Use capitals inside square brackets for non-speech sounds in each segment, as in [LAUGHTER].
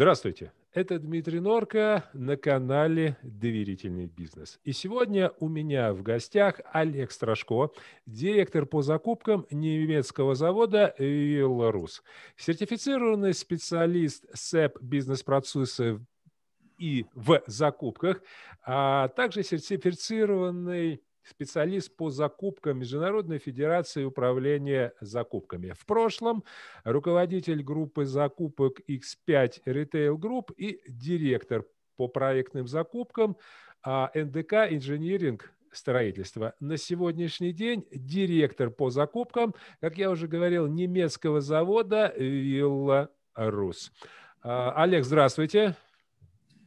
Здравствуйте, это Дмитрий Норка на канале «Доверительный бизнес». И сегодня у меня в гостях Олег Страшко, директор по закупкам немецкого завода «Вилларус», сертифицированный специалист СЭП бизнес-процесса и в закупках, а также сертифицированный специалист по закупкам Международной Федерации Управления закупками. В прошлом руководитель группы закупок X5 Retail Group и директор по проектным закупкам а, НДК Инжиниринг строительства. На сегодняшний день директор по закупкам, как я уже говорил, немецкого завода Вилла Рус. А, Олег, здравствуйте.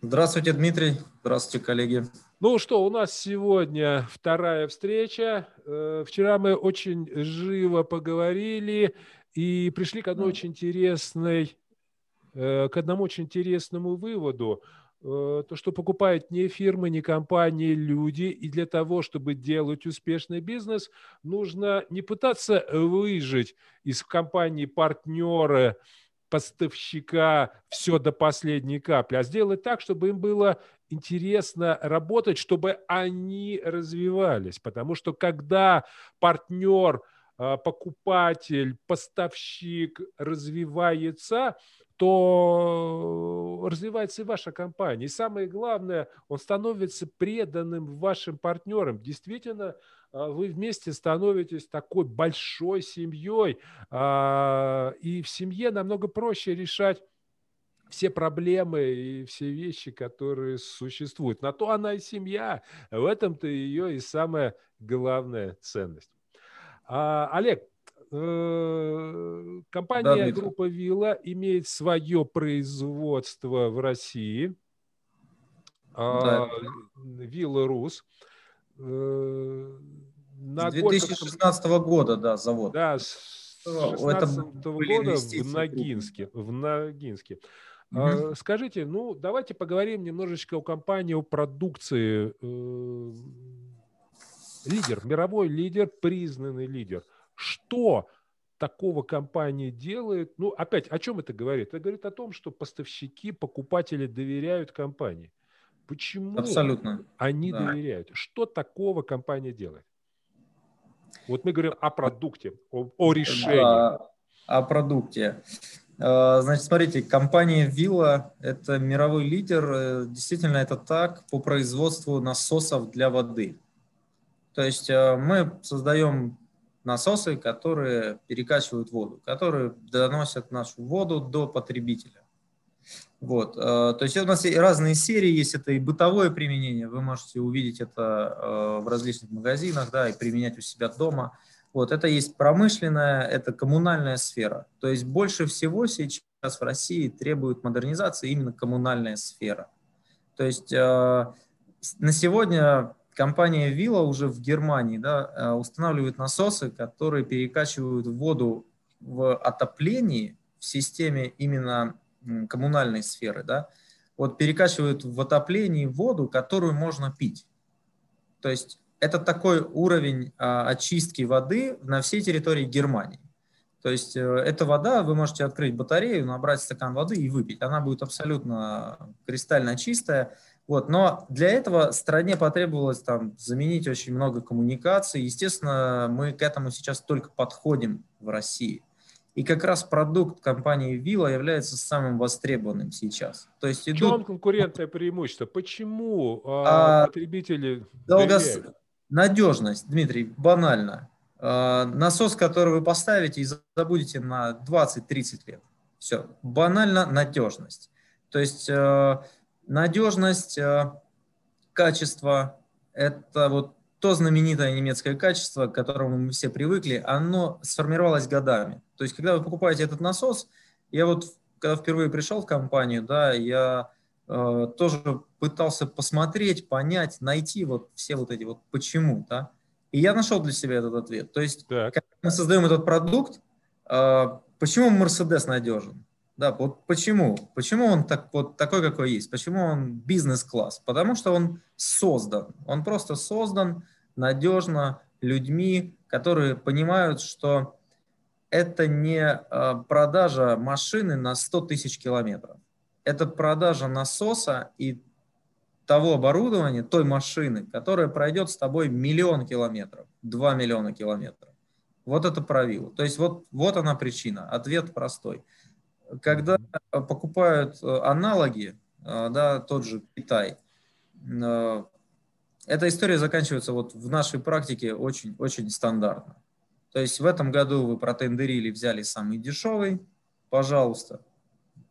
Здравствуйте, Дмитрий. Здравствуйте, коллеги. Ну что, у нас сегодня вторая встреча. Э, вчера мы очень живо поговорили и пришли к одной очень интересной, э, к одному очень интересному выводу. Э, то, что покупают не фирмы, не компании, люди. И для того, чтобы делать успешный бизнес, нужно не пытаться выжить из компании партнера, поставщика все до последней капли, а сделать так, чтобы им было интересно работать, чтобы они развивались. Потому что когда партнер, покупатель, поставщик развивается, то развивается и ваша компания. И самое главное, он становится преданным вашим партнерам. Действительно, а, вы вместе становитесь такой большой семьей, а, и в семье намного проще решать все проблемы и все вещи, которые существуют. На то она и семья. В этом-то ее и самая главная ценность. А, Олег, э, компания да, группа Вилла имеет свое производство в России. Да. Вилла Рус. Э, на с 2016 Горьковском... года, да, завод. Да, с 2016 года в Ногинске. В Ногинске. Угу. Скажите, ну давайте поговорим немножечко о компании, о продукции. Лидер, мировой лидер, признанный лидер. Что такого компания делает? Ну, опять, о чем это говорит? Это говорит о том, что поставщики, покупатели доверяют компании. Почему Абсолютно. они да. доверяют? Что такого компания делает? Вот мы говорим о продукте, о, о решении. Да, о продукте. А, значит, смотрите, компания Villa – это мировой лидер. Э, действительно, это так по производству насосов для воды. То есть э, мы создаем насосы, которые перекачивают воду, которые доносят нашу воду до потребителя. Вот. Э, то есть у нас разные серии есть, это и бытовое применение, вы можете увидеть это э, в различных магазинах, да, и применять у себя дома. Вот. Это есть промышленная, это коммунальная сфера. То есть больше всего сейчас в России требует модернизации именно коммунальная сфера. То есть на сегодня компания Вилла уже в Германии да, устанавливает насосы, которые перекачивают воду в отоплении в системе именно коммунальной сферы, да, вот перекачивают в отоплении воду, которую можно пить. То есть это такой уровень а, очистки воды на всей территории Германии. То есть э, эта вода, вы можете открыть батарею, набрать стакан воды и выпить. Она будет абсолютно кристально чистая. Вот. Но для этого стране потребовалось там, заменить очень много коммуникаций. Естественно, мы к этому сейчас только подходим в России. И как раз продукт компании Вилла является самым востребованным сейчас. То есть идут... В чем конкурентное преимущество? Почему а, а, потребители долгос... Надежность, Дмитрий, банально. А, насос, который вы поставите и забудете на 20-30 лет. Все, банально надежность. То есть а, надежность, а, качество, это вот то знаменитое немецкое качество, к которому мы все привыкли, оно сформировалось годами. То есть, когда вы покупаете этот насос, я вот, когда впервые пришел в компанию, да, я э, тоже пытался посмотреть, понять, найти вот все вот эти вот почему, да, и я нашел для себя этот ответ. То есть, так. когда мы создаем этот продукт, э, почему Mercedes надежен? Да, вот почему? Почему он так, вот такой, какой есть? Почему он бизнес-класс? Потому что он создан. Он просто создан надежно людьми, которые понимают, что это не а, продажа машины на 100 тысяч километров. это продажа насоса и того оборудования, той машины, которая пройдет с тобой миллион километров, два миллиона километров. Вот это правило. То есть вот, вот она причина. Ответ простой. Когда покупают э, аналоги, э, да, тот же Китай, э, эта история заканчивается вот в нашей практике очень-очень стандартно. То есть в этом году вы протендерили, взяли самый дешевый, пожалуйста,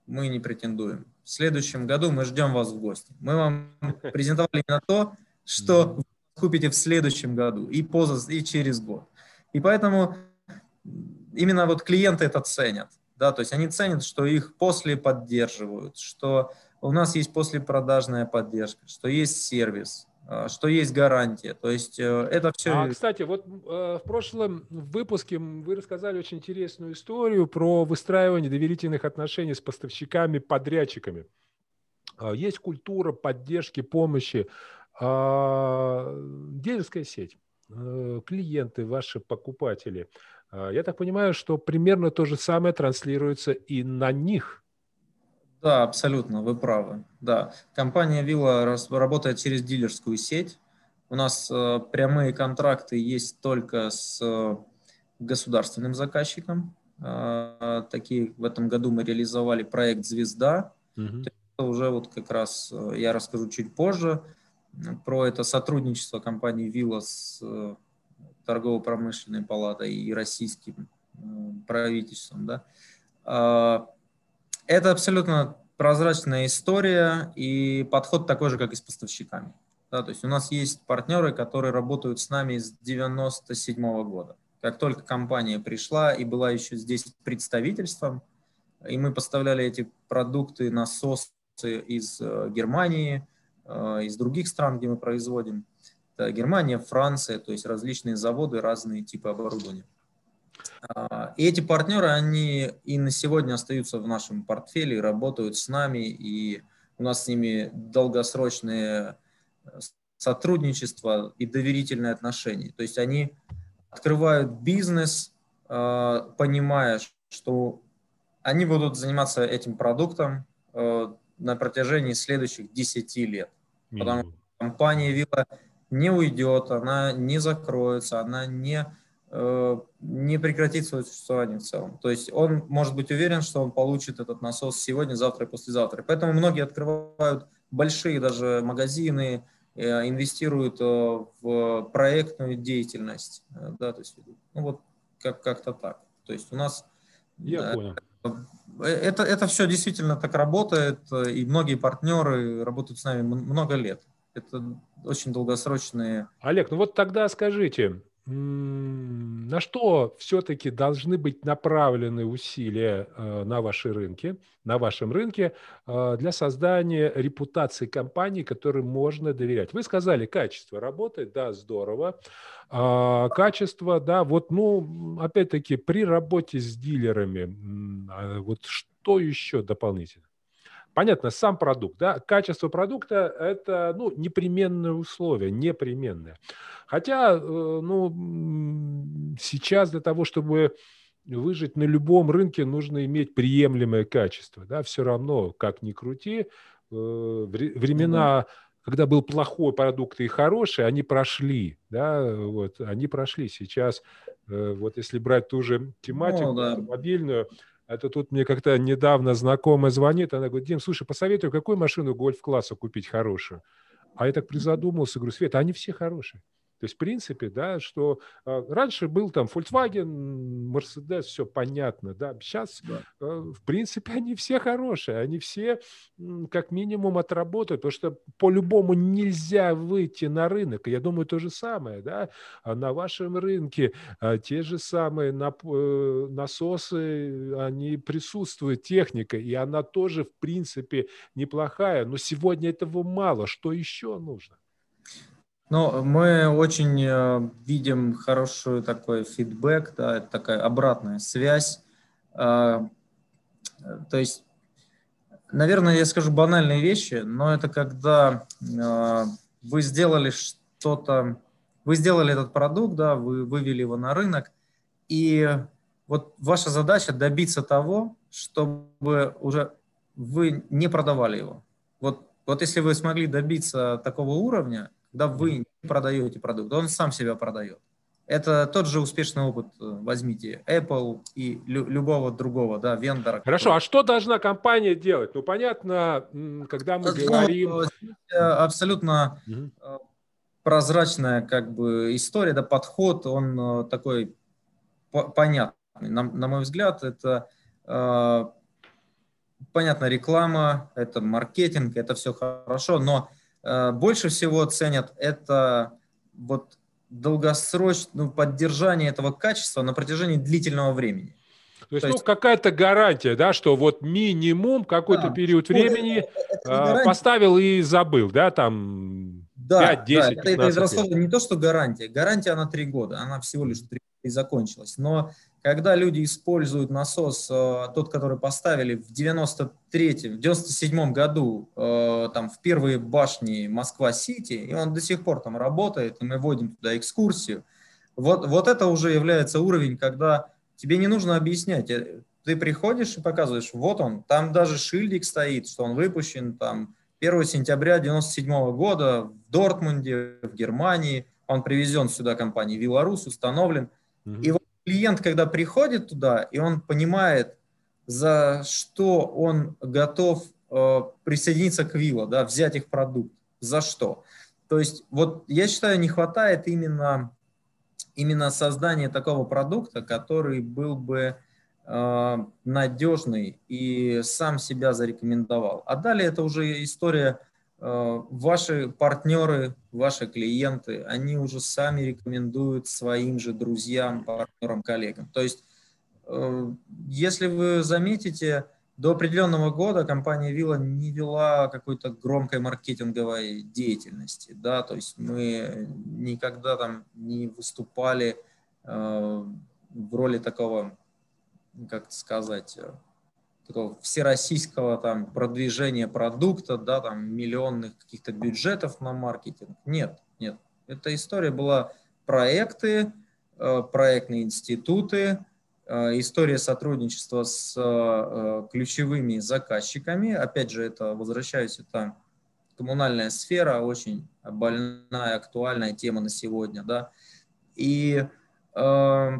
мы не претендуем. В следующем году мы ждем вас в гости. Мы вам [LAUGHS] презентовали именно то, что вы купите в следующем году и, поза, и через год. И поэтому именно вот клиенты это ценят. Да, то есть они ценят, что их после поддерживают, что у нас есть послепродажная поддержка, что есть сервис, а, что есть гарантия. То есть э, это все... А, кстати, вот э, в прошлом выпуске вы рассказали очень интересную историю про выстраивание доверительных отношений с поставщиками, подрядчиками. А, есть культура поддержки, помощи. А, дилерская сеть, э, клиенты, ваши покупатели. Я так понимаю, что примерно то же самое транслируется и на них – да, абсолютно, вы правы. Да, компания Вилла работает через дилерскую сеть. У нас э, прямые контракты есть только с э, государственным заказчиком. Э, такие в этом году мы реализовали проект «Звезда». Угу. Это уже вот как раз э, я расскажу чуть позже про это сотрудничество компании Вилла с э, торгово-промышленной палатой и российским э, правительством. Да. А, это абсолютно прозрачная история и подход такой же, как и с поставщиками. Да, то есть у нас есть партнеры, которые работают с нами с 97 -го года. Как только компания пришла и была еще здесь представительством, и мы поставляли эти продукты, насосы из э, Германии, э, из других стран, где мы производим. Это Германия, Франция, то есть различные заводы, разные типы оборудования. А, и эти партнеры, они и на сегодня остаются в нашем портфеле, работают с нами, и у нас с ними долгосрочные э, сотрудничество и доверительные отношения. То есть они открывают бизнес, а, понимая, что они будут заниматься этим продуктом э, на протяжении следующих 10 лет. Потому что компания Вилла не уйдет, она не закроется, она не Э, не прекратит свое существование в целом. То есть он может быть уверен, что он получит этот насос сегодня, завтра и послезавтра. Поэтому многие открывают большие даже магазины, э, инвестируют э, в проектную деятельность. Да, то есть, ну вот как- как-то так. То есть у нас... Я понял. Это, это все действительно так работает, и многие партнеры работают с нами много лет. Это очень долгосрочные... Олег, ну вот тогда скажите, на что все-таки должны быть направлены усилия э, на ваши рынки, на вашем рынке э, для создания репутации компании, которой можно доверять? Вы сказали, качество работает, да, здорово. А, качество, да, вот, ну, опять-таки, при работе с дилерами, а вот что еще дополнительно? Понятно, сам продукт, да, качество продукта – это, ну, непременное условие, непременное. Хотя, э, ну, сейчас для того, чтобы выжить на любом рынке, нужно иметь приемлемое качество, да, все равно, как ни крути, э, времена, когда был плохой продукт и хороший, они прошли, да, вот, они прошли. Сейчас, э, вот если брать ту же тематику ну, да. мобильную, это тут мне как-то недавно знакомая звонит, она говорит, Дим, слушай, посоветуй, какую машину гольф-класса купить хорошую? А я так призадумался, говорю, Света, они все хорошие. То есть, в принципе, да, что э, раньше был там Volkswagen, Mercedes, все понятно, да, сейчас, да. Э, в принципе, [LAUGHS] они все хорошие, они все как минимум отработают, потому что по-любому нельзя выйти на рынок, я думаю, то же самое, да, а на вашем рынке э, те же самые нап- э, насосы, они присутствуют, техника, и она тоже, в принципе, неплохая, но сегодня этого мало, что еще нужно? Ну, мы очень э, видим хороший такой фидбэк, да, такая обратная связь. Э, то есть, наверное, я скажу банальные вещи, но это когда э, вы сделали что-то, вы сделали этот продукт, да, вы вывели его на рынок, и вот ваша задача добиться того, чтобы уже вы не продавали его. Вот, вот если вы смогли добиться такого уровня, когда вы не продаете продукт, он сам себя продает. Это тот же успешный опыт. Э, возьмите Apple и лю- любого другого да, вендора. Хорошо, который... а что должна компания делать? Ну, понятно, когда мы ну, говорим... Э, абсолютно угу. прозрачная как бы история, да, подход, он такой понятный. На, на мой взгляд, это э, понятно, реклама, это маркетинг, это все хорошо, но больше всего ценят это вот долгосрочное ну, поддержание этого качества на протяжении длительного времени. То есть, То ну, есть какая-то гарантия, да, что вот минимум какой-то да, период времени это, это поставил и забыл, да, там да, 5, 10, да, это, это израсходование не то, что гарантия. Гарантия, она три года, она всего лишь три и закончилась. Но когда люди используют насос, э, тот, который поставили в 93-м, в 97-м году, э, там, в первые башни Москва-Сити, и он до сих пор там работает, и мы вводим туда экскурсию, вот, вот это уже является уровень, когда тебе не нужно объяснять. Э, ты приходишь и показываешь, вот он, там даже шильдик стоит, что он выпущен там 1 сентября 97 года в Дортмунде, в Германии, он привезен сюда компанией Виларус, установлен. И вот клиент, когда приходит туда, и он понимает, за что он готов э, присоединиться к Вилла, да, взять их продукт, за что. То есть вот я считаю, не хватает именно, именно создания такого продукта, который был бы э, надежный и сам себя зарекомендовал. А далее это уже история ваши партнеры, ваши клиенты, они уже сами рекомендуют своим же друзьям, партнерам, коллегам. То есть, э, если вы заметите, до определенного года компания Вилла не вела какой-то громкой маркетинговой деятельности, да, то есть мы никогда там не выступали э, в роли такого, как сказать, такого всероссийского там продвижения продукта, да, там миллионных каких-то бюджетов на маркетинг. Нет, нет. Эта история была проекты, э, проектные институты, э, история сотрудничества с э, ключевыми заказчиками. Опять же, это, возвращаюсь, это коммунальная сфера, очень больная, актуальная тема на сегодня, да. И э,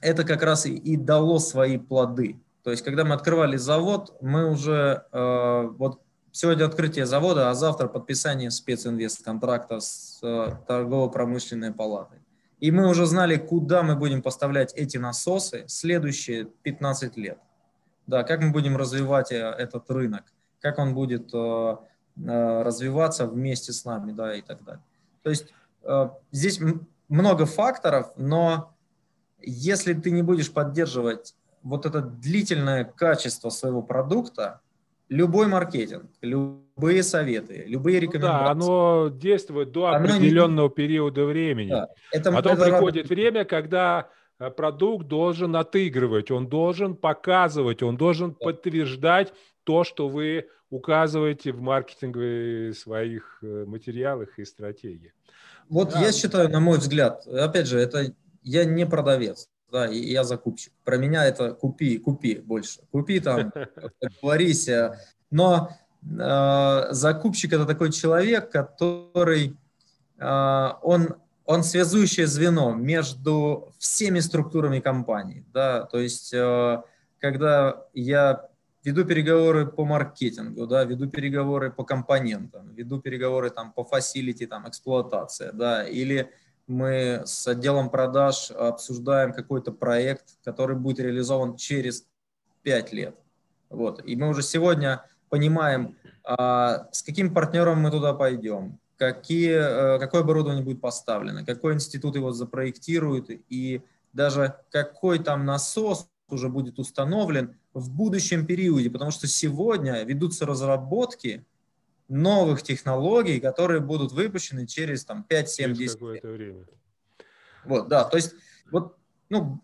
это как раз и, и дало свои плоды. То есть, когда мы открывали завод, мы уже, э, вот сегодня открытие завода, а завтра подписание специнвест-контракта с э, торгово-промышленной палатой. И мы уже знали, куда мы будем поставлять эти насосы следующие 15 лет. Да, как мы будем развивать э, этот рынок, как он будет э, э, развиваться вместе с нами, да, и так далее. То есть э, здесь много факторов, но если ты не будешь поддерживать вот это длительное качество своего продукта, любой маркетинг, любые советы, любые рекомендации. Ну да, оно действует до оно определенного не... периода времени. Да, это, Потом это приходит рад... время, когда э, продукт должен отыгрывать, он должен показывать, он должен да. подтверждать то, что вы указываете в маркетинговых своих э, материалах и стратегиях. Вот да. я считаю, на мой взгляд, опять же, это я не продавец да, и я закупщик. Про меня это купи, купи больше. Купи там, [LAUGHS] говорись. Но э, закупщик это такой человек, который, э, он, он связующее звено между всеми структурами компании. Да? То есть, э, когда я веду переговоры по маркетингу, да, веду переговоры по компонентам, веду переговоры там по фасилити, там, эксплуатация, да, или мы с отделом продаж обсуждаем какой-то проект, который будет реализован через 5 лет. Вот. И мы уже сегодня понимаем, а, с каким партнером мы туда пойдем, какие, э, какое оборудование будет поставлено, какой институт его запроектирует и даже какой там насос уже будет установлен в будущем периоде, потому что сегодня ведутся разработки новых технологий, которые будут выпущены через там 5-7 10 какое-то время. Вот, да, то есть вот, ну,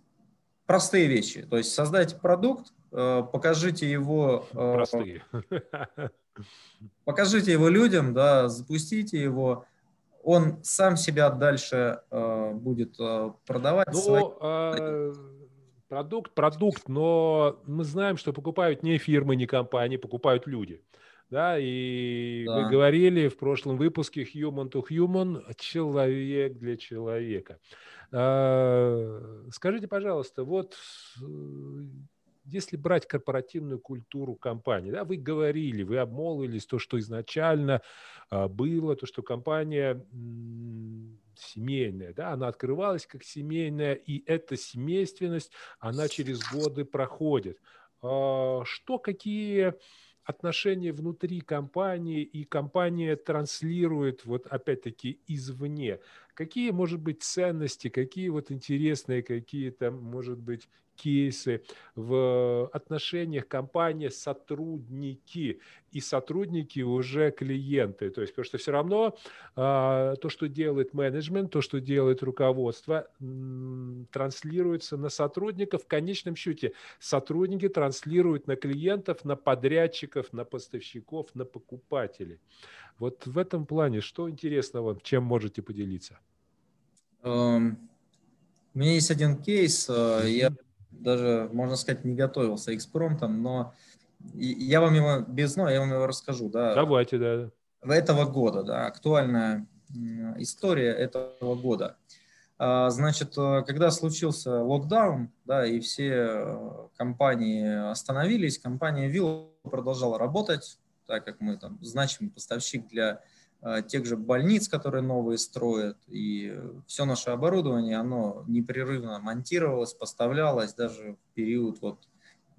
простые вещи. То есть создайте продукт, э, покажите его... Э, простые. Покажите его людям, да, запустите его, он сам себя дальше э, будет продавать. Ну, свои... Продукт, продукт, но мы знаем, что покупают не фирмы, не компании, покупают люди. Да, и да. вы говорили в прошлом выпуске human to human, человек для человека. А, скажите, пожалуйста, вот э, если брать корпоративную культуру компании, да, вы говорили, вы обмолвились то, что изначально а, было, то, что компания семейная, да, она открывалась как семейная, и эта семейственность, она через годы проходит. А, что, какие отношения внутри компании, и компания транслирует, вот опять-таки, извне? Какие, может быть, ценности, какие вот интересные какие-то, может быть, кейсы в отношениях компания-сотрудники и сотрудники уже клиенты. То есть, потому что все равно а, то, что делает менеджмент, то, что делает руководство, транслируется на сотрудников. В конечном счете сотрудники транслируют на клиентов, на подрядчиков, на поставщиков, на покупателей. Вот в этом плане что интересного, чем можете поделиться? Um... У меня есть один кейс. Э, я даже, можно сказать, не готовился экспромтом, но я вам его без но, я вам его расскажу. Да. Давайте, да. Этого года, да, актуальная история этого года. А, значит, э, когда случился локдаун, да, и все э, компании остановились, компания Вилла продолжала работать, так как мы там значимый поставщик для тех же больниц, которые новые строят, и все наше оборудование, оно непрерывно монтировалось, поставлялось даже в период вот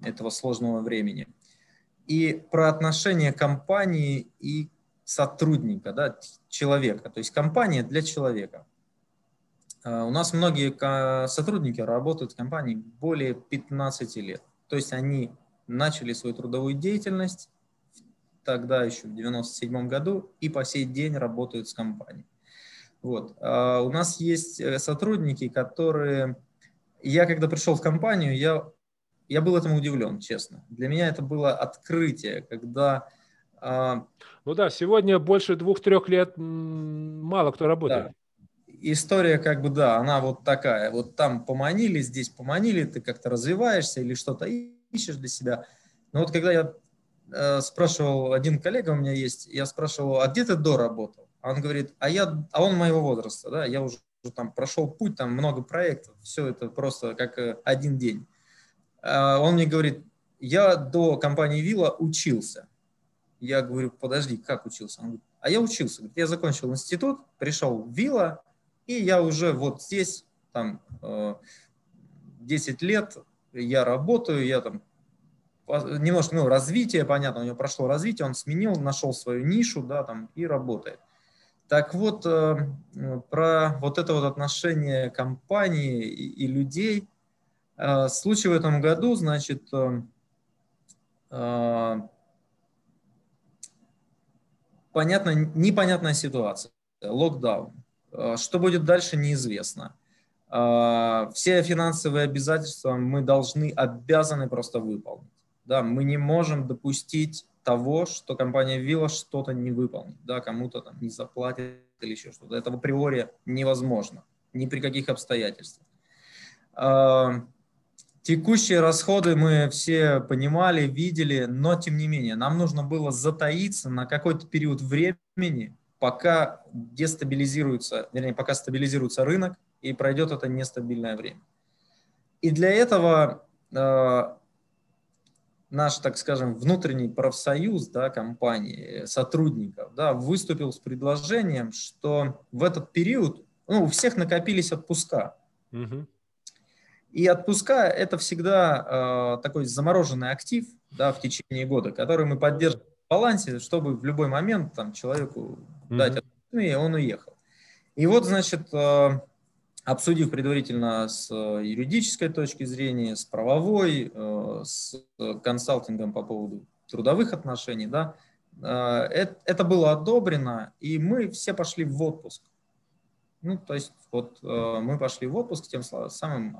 этого сложного времени. И про отношения компании и сотрудника, да, человека, то есть компания для человека. Э, у нас многие сотрудники работают в компании более 15 лет, то есть они начали свою трудовую деятельность тогда еще в 97 году и по сей день работают с компанией. Вот. А у нас есть э, сотрудники, которые... Я когда пришел в компанию, я, я был этому удивлен, честно. Для меня это было открытие, когда... А, ну да, сегодня больше двух-трех лет мало кто работает. Да. История как бы, да, она вот такая. Вот там поманили, здесь поманили, ты как-то развиваешься или что-то ищешь для себя. Но вот когда я Э, спрашивал, один коллега у меня есть, я спрашивал, а где ты доработал? А он говорит, а, я, а он моего возраста, да, я уже там прошел путь, там много проектов, все это просто как э, один день. А он мне говорит, я до компании Вилла учился. Я говорю, подожди, как учился? Он говорит, а я учился. я закончил институт, пришел в Вилла, и я уже вот здесь, там, 10 э, лет я работаю, я там немножко, ну, развитие, понятно, у него прошло развитие, он сменил, нашел свою нишу, да, там, и работает. Так вот, э, про вот это вот отношение компании и, и людей. Э, случай в этом году, значит, э, понятно, непонятная ситуация, локдаун. Что будет дальше, неизвестно. Все финансовые обязательства мы должны, обязаны просто выполнить. Да, мы не можем допустить того, что компания Вилла что-то не выполнит, да, кому-то там не заплатит или еще что-то. Это в априори невозможно, ни при каких обстоятельствах. А, текущие расходы мы все понимали, видели, но тем не менее нам нужно было затаиться на какой-то период времени, пока дестабилизируется, вернее, пока стабилизируется рынок и пройдет это нестабильное время. И для этого а, наш, так скажем, внутренний профсоюз да, компании, сотрудников, да, выступил с предложением, что в этот период ну, у всех накопились отпуска. Угу. И отпуска – это всегда э, такой замороженный актив да, в течение года, который мы поддерживаем в балансе, чтобы в любой момент там, человеку угу. дать отпуск, и он уехал. И вот, значит, э, обсудив предварительно с э, юридической точки зрения, с правовой, э, с консалтингом по поводу трудовых отношений, да, э, это было одобрено, и мы все пошли в отпуск. Ну, то есть вот мы пошли в отпуск, тем самым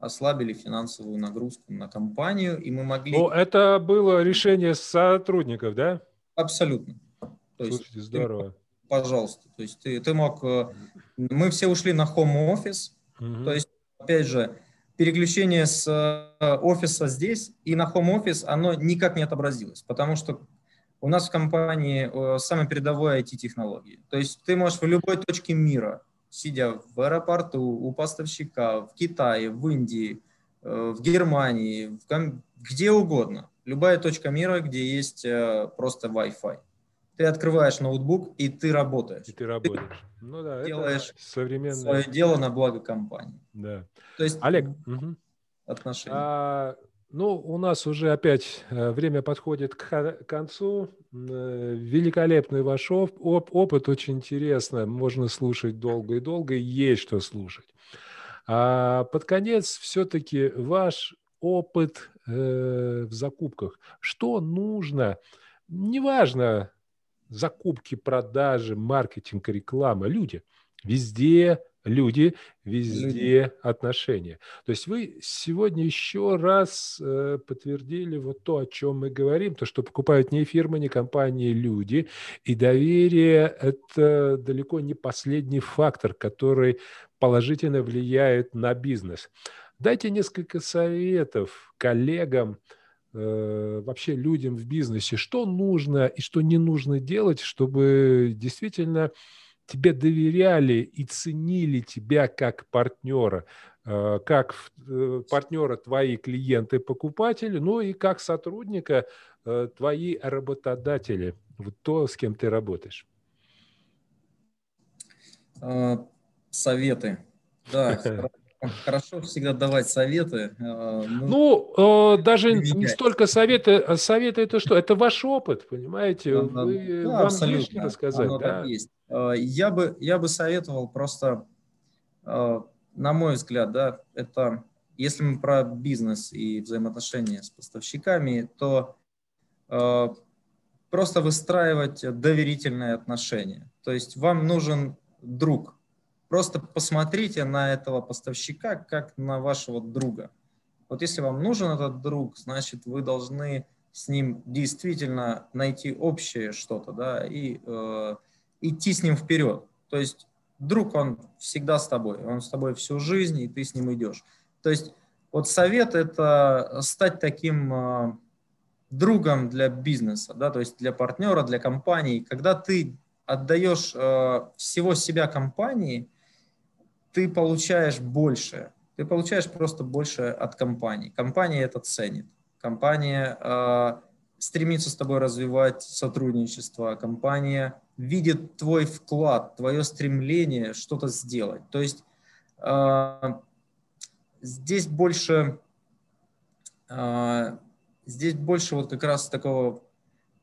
ослабили финансовую нагрузку на компанию, и мы могли... Ну, это было решение сотрудников, да? Абсолютно. То Слушайте, есть, здорово пожалуйста. То есть ты, ты мог... Э, мы все ушли на home office, угу. то есть, опять же, переключение с э, офиса здесь и на home офис, оно никак не отобразилось, потому что у нас в компании э, самые передовые IT-технологии. То есть ты можешь в любой точке мира, сидя в аэропорту, у поставщика, в Китае, в Индии, в Германии, в, где угодно, любая точка мира, где есть просто Wi-Fi ты открываешь ноутбук и ты работаешь. И ты работаешь. Ты ну да, делаешь это современное... свое дело на благо компании. Да. То есть Олег, отношения. А, ну, у нас уже опять э, время подходит к концу. Э, великолепный ваш оп опыт, очень интересно. Можно слушать долго и долго, и есть что слушать. А под конец все-таки ваш опыт э, в закупках. Что нужно? Неважно, закупки, продажи, маркетинг, реклама, люди. Везде люди, везде люди. отношения. То есть вы сегодня еще раз э, подтвердили вот то, о чем мы говорим, то, что покупают не фирмы, не компании, люди. И доверие – это далеко не последний фактор, который положительно влияет на бизнес. Дайте несколько советов коллегам, вообще людям в бизнесе, что нужно и что не нужно делать, чтобы действительно тебе доверяли и ценили тебя как партнера, э, как э, партнера твои клиенты, покупатели, ну и как сотрудника твои работодатели, вот то, с кем ты работаешь. Советы. Да, [LAUGHS] Хорошо всегда давать советы. Э, ну, ну даже не столько советы, а советы это что? Это ваш опыт, понимаете? Вы, да, вам абсолютно. рассказать, Оно да? есть. Э, я бы, я бы советовал просто, э, на мой взгляд, да, это если мы про бизнес и взаимоотношения с поставщиками, то просто выстраивать доверительные отношения. То есть вам нужен друг, Просто посмотрите на этого поставщика как на вашего друга. Вот если вам нужен этот друг, значит, вы должны с ним действительно найти общее что-то, да, и э, идти с ним вперед. То есть друг, он всегда с тобой, он с тобой всю жизнь, и ты с ним идешь. То есть вот совет – это стать таким э, другом для бизнеса, да, то есть для партнера, для компании. Когда ты отдаешь э, всего себя компании, ты получаешь больше. Ты получаешь просто больше от компании. Компания это ценит. Компания э, стремится с тобой развивать сотрудничество. Компания видит твой вклад, твое стремление что-то сделать. То есть э, здесь больше э, здесь больше вот как раз такого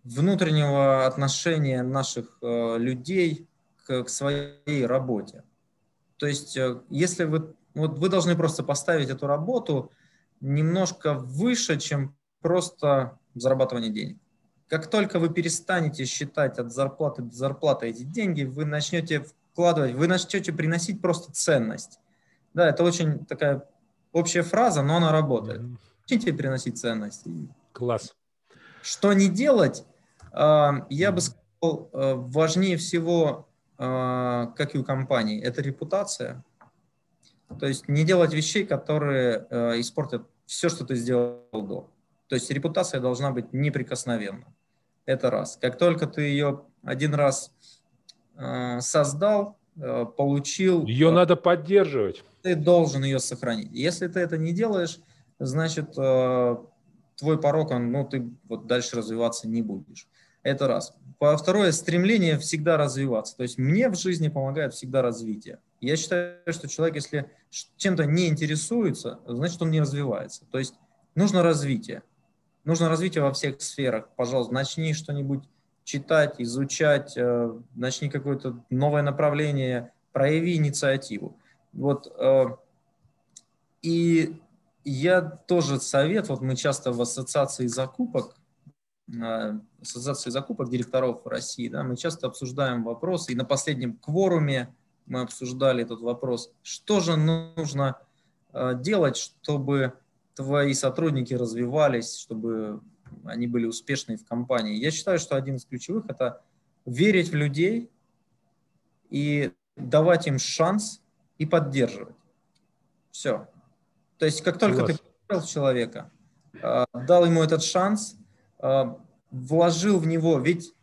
внутреннего отношения наших э, людей к, к своей работе. То есть, э, если вы, вот вы должны просто поставить эту работу немножко выше, чем просто зарабатывание денег. Как только вы перестанете считать от зарплаты до зарплаты эти деньги, вы начнете вкладывать, вы начнете приносить просто ценность. Да, это очень такая общая фраза, но она работает. Начните приносить ценность. Класс. Что не делать, а, я бы сказал, э, важнее всего как и у компании, это репутация. То есть не делать вещей, которые э, испортят все, что ты сделал до. То есть репутация должна быть неприкосновенна. Это раз. Как только ты ее один раз э, создал, получил... Ее надо поддерживать. Ты должен ее сохранить. Если ты это не делаешь, значит, твой порог, он, ну, ты вот дальше развиваться не будешь. Это раз. Второе, стремление всегда развиваться. То есть мне в жизни помогает всегда развитие. Я считаю, что человек, если чем-то не интересуется, значит, он не развивается. То есть нужно развитие. Нужно развитие во всех сферах. Пожалуйста, начни что-нибудь читать, изучать, э, начни какое-то новое направление, прояви инициативу. Вот. Э, и я тоже совет, вот мы часто в ассоциации закупок Ассоциации закупок директоров России, да, мы часто обсуждаем вопросы, и на последнем кворуме мы обсуждали этот вопрос, что же нужно а, делать, чтобы твои сотрудники развивались, чтобы они были успешны в компании. Я считаю, что один из ключевых – это верить в людей и давать им шанс и поддерживать. Все. То есть как только Класс. ты поверил в человека, э, дал ему этот шанс, э, вложил в него, ведь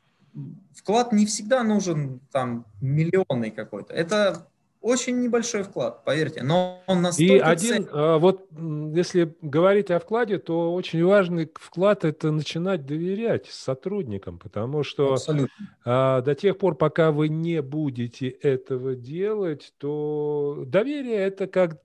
вклад не всегда нужен там миллионный какой-то. Это очень небольшой вклад, поверьте, но он настолько... И один, ценен. А, вот если говорить о вкладе, то очень важный вклад – это начинать доверять сотрудникам, потому что Абсолютно. А, до тех пор, пока вы не будете этого делать, то доверие – это как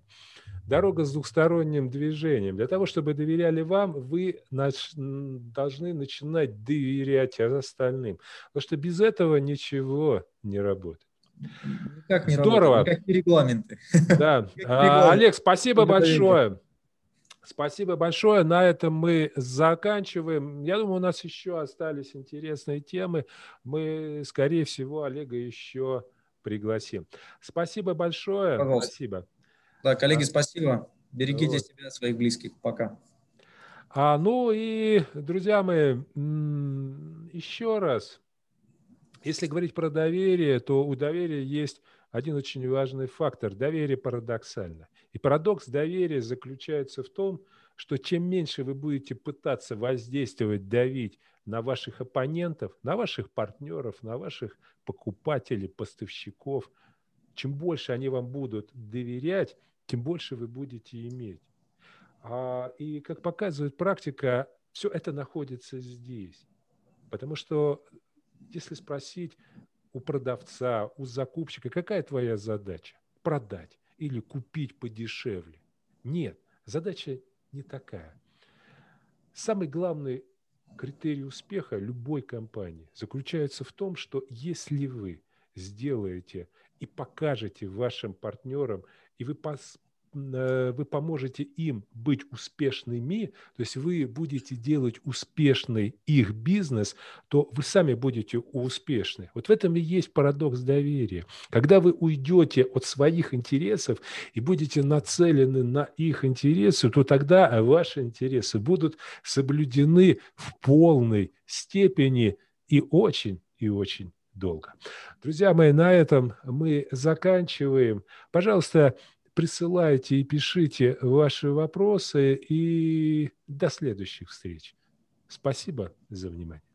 дорога с двухсторонним движением. Для того, чтобы доверяли вам, вы нач... должны начинать доверять остальным. Потому что без этого ничего не работает. Никак не Здорово. Работает, никакие регламенты. Да. [LAUGHS] А, Олег, спасибо большое. Спасибо большое. На этом мы заканчиваем. Я думаю, у нас еще остались интересные темы. Мы, скорее всего, Олега еще пригласим. Спасибо большое. Пожалуйста. Спасибо. Да, коллеги, спасибо. Берегите вот. себя, своих близких. Пока. А, ну и, друзья мои, еще раз если говорить про доверие, то у доверия есть один очень важный фактор. Доверие парадоксально. И парадокс доверия заключается в том, что чем меньше вы будете пытаться воздействовать, давить на ваших оппонентов, на ваших партнеров, на ваших покупателей, поставщиков, чем больше они вам будут доверять, тем больше вы будете иметь. А, и как показывает практика, все это находится здесь. Потому что если спросить у продавца, у закупщика, какая твоя задача? Продать или купить подешевле? Нет, задача не такая. Самый главный критерий успеха любой компании заключается в том, что если вы сделаете и покажете вашим партнерам, и вы Э, вы поможете им быть успешными, то есть вы будете делать успешный их бизнес, то вы сами будете успешны. Вот в этом и есть парадокс доверия. Когда вы уйдете от своих интересов и будете нацелены на их интересы, то тогда ваши интересы будут соблюдены в полной степени и очень и очень долго. Друзья мои, на этом мы заканчиваем. Пожалуйста, присылайте и пишите ваши вопросы. И до следующих встреч. Спасибо за внимание.